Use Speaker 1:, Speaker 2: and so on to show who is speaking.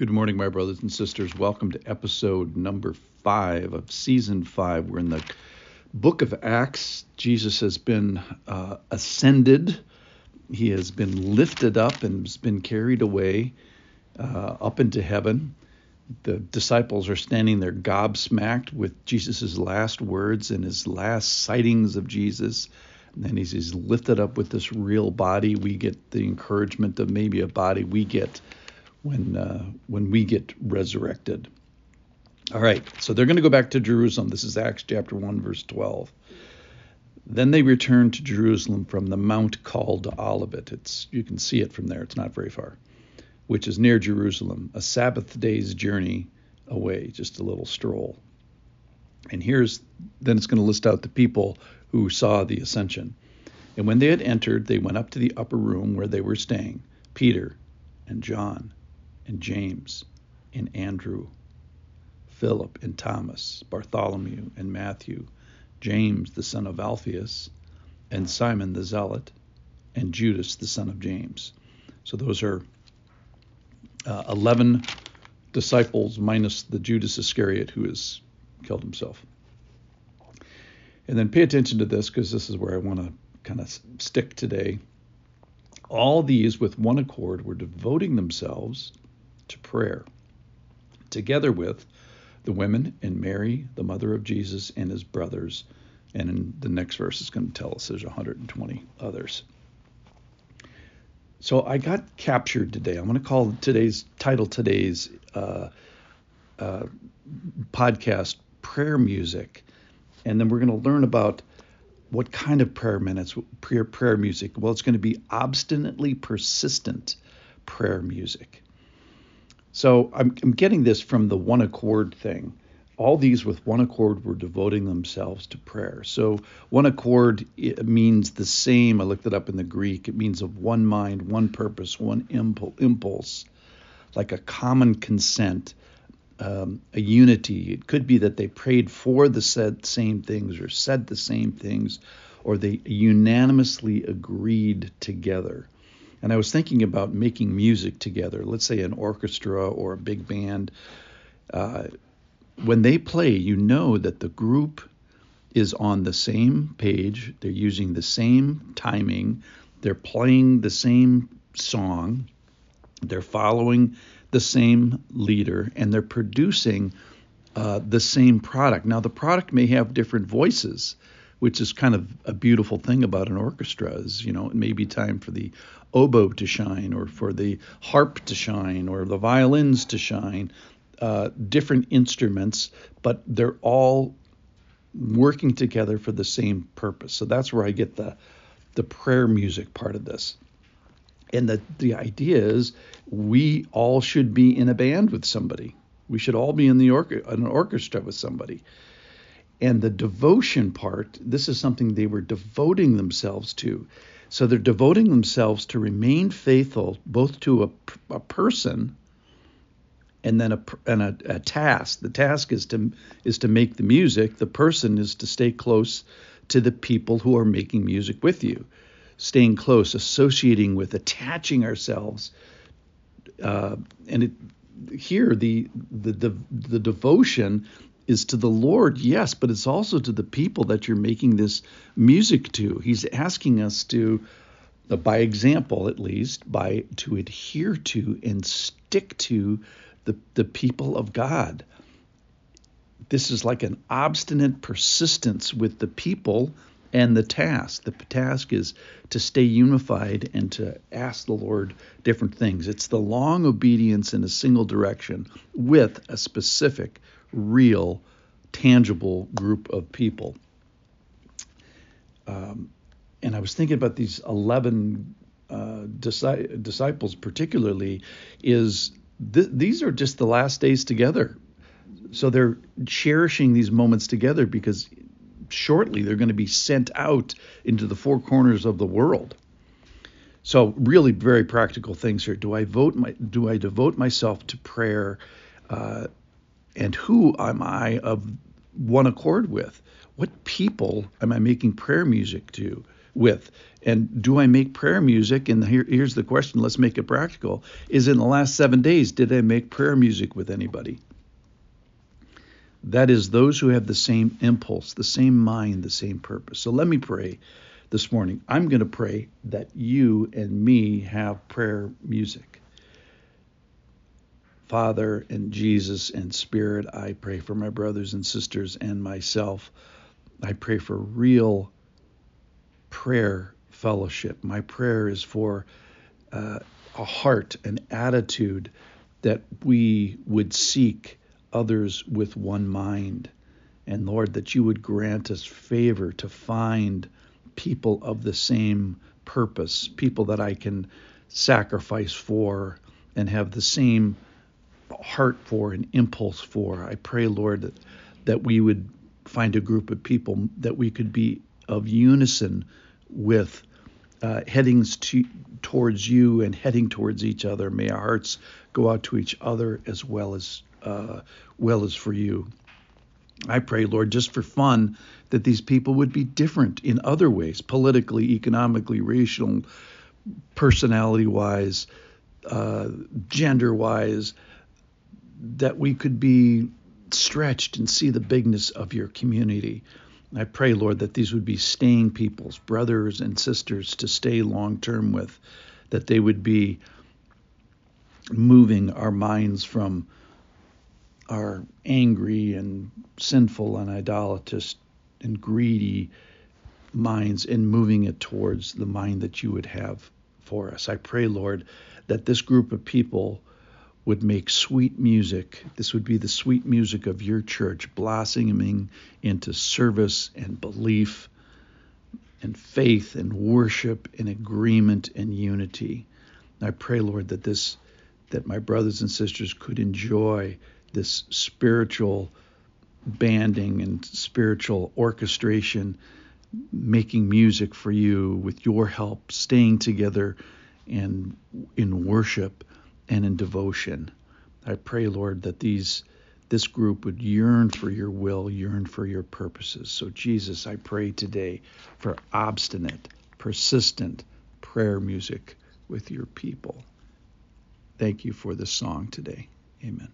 Speaker 1: Good morning, my brothers and sisters. Welcome to episode number five of season five. We're in the book of Acts. Jesus has been uh, ascended, he has been lifted up and has been carried away uh, up into heaven. The disciples are standing there gobsmacked with Jesus' last words and his last sightings of Jesus. And then he's, he's lifted up with this real body. We get the encouragement of maybe a body we get when uh, when we get resurrected. All right, so they're going to go back to Jerusalem. This is Acts chapter 1 verse 12. Then they returned to Jerusalem from the mount called Olivet. It's you can see it from there. It's not very far, which is near Jerusalem, a Sabbath day's journey away, just a little stroll. And here's then it's going to list out the people who saw the ascension. And when they had entered, they went up to the upper room where they were staying, Peter and John and James and Andrew, Philip and Thomas, Bartholomew and Matthew, James the son of Alphaeus, and Simon the Zealot, and Judas the son of James. So those are uh, 11 disciples minus the Judas Iscariot who has killed himself. And then pay attention to this because this is where I want to kind of stick today. All these, with one accord, were devoting themselves to prayer, together with the women and Mary, the mother of Jesus, and his brothers. And in the next verse, it's going to tell us there's 120 others. So I got captured today. I'm going to call today's title today's uh, uh, podcast prayer music, and then we're going to learn about what kind of prayer minutes, prayer prayer music. Well, it's going to be obstinately persistent prayer music. So I'm, I'm getting this from the one accord thing. All these with one accord were devoting themselves to prayer. So one accord means the same. I looked it up in the Greek. It means of one mind, one purpose, one impulse, like a common consent, um, a unity. It could be that they prayed for the said same things or said the same things, or they unanimously agreed together. And I was thinking about making music together, let's say an orchestra or a big band. Uh, when they play, you know that the group is on the same page, they're using the same timing, they're playing the same song, they're following the same leader, and they're producing uh, the same product. Now, the product may have different voices which is kind of a beautiful thing about an orchestra is you know it may be time for the oboe to shine or for the harp to shine or the violins to shine uh, different instruments but they're all working together for the same purpose. So that's where i get the the prayer music part of this. And the the idea is we all should be in a band with somebody. We should all be in the or- an orchestra with somebody and the devotion part, this is something they were devoting themselves to. So they're devoting themselves to remain faithful both to a, a person and then a, and a, a task. The task is to is to make the music. The person is to stay close to the people who are making music with you, staying close, associating with, attaching ourselves. Uh, and it, here the, the the the devotion is to the Lord, yes, but it's also to the people that you're making this music to. He's asking us to, uh, by example at least, by to adhere to and stick to the, the people of God. This is like an obstinate persistence with the people and the task. The task is to stay unified and to ask the Lord different things. It's the long obedience in a single direction with a specific real, tangible group of people. Um, and I was thinking about these 11 uh, disciples, particularly, is th- these are just the last days together. So they're cherishing these moments together because shortly they're going to be sent out into the four corners of the world. So really, very practical things here. Do I vote my? Do I devote myself to prayer uh, and who am I of one accord with? What people am I making prayer music to? with. And do I make prayer music? And here, here's the question let's make it practical. Is in the last seven days, did I make prayer music with anybody? That is, those who have the same impulse, the same mind, the same purpose. So let me pray this morning. I'm going to pray that you and me have prayer music. Father and Jesus and Spirit, I pray for my brothers and sisters and myself. I pray for real prayer fellowship. My prayer is for uh, a heart, an attitude that we would seek others with one mind. And Lord, that you would grant us favor to find people of the same purpose, people that I can sacrifice for and have the same heart for and impulse for. I pray, Lord, that, that we would find a group of people that we could be of unison with, uh, heading to, towards you and heading towards each other. May our hearts go out to each other as well as uh, well as for you. I pray, Lord, just for fun, that these people would be different in other ways, politically, economically, racial, personality wise, uh, gender wise, that we could be stretched and see the bigness of your community. I pray, Lord, that these would be staying peoples, brothers and sisters to stay long term with, that they would be moving our minds from our angry and sinful and idolatrous and greedy minds and moving it towards the mind that you would have for us. I pray, Lord, that this group of people would make sweet music. This would be the sweet music of your church, blossoming into service and belief and faith and worship and agreement and unity. I pray, Lord, that this that my brothers and sisters could enjoy this spiritual banding and spiritual orchestration, making music for you with your help, staying together and in worship and in devotion. I pray, Lord, that these this group would yearn for your will, yearn for your purposes. So Jesus, I pray today for obstinate, persistent prayer music with your people. Thank you for this song today. Amen.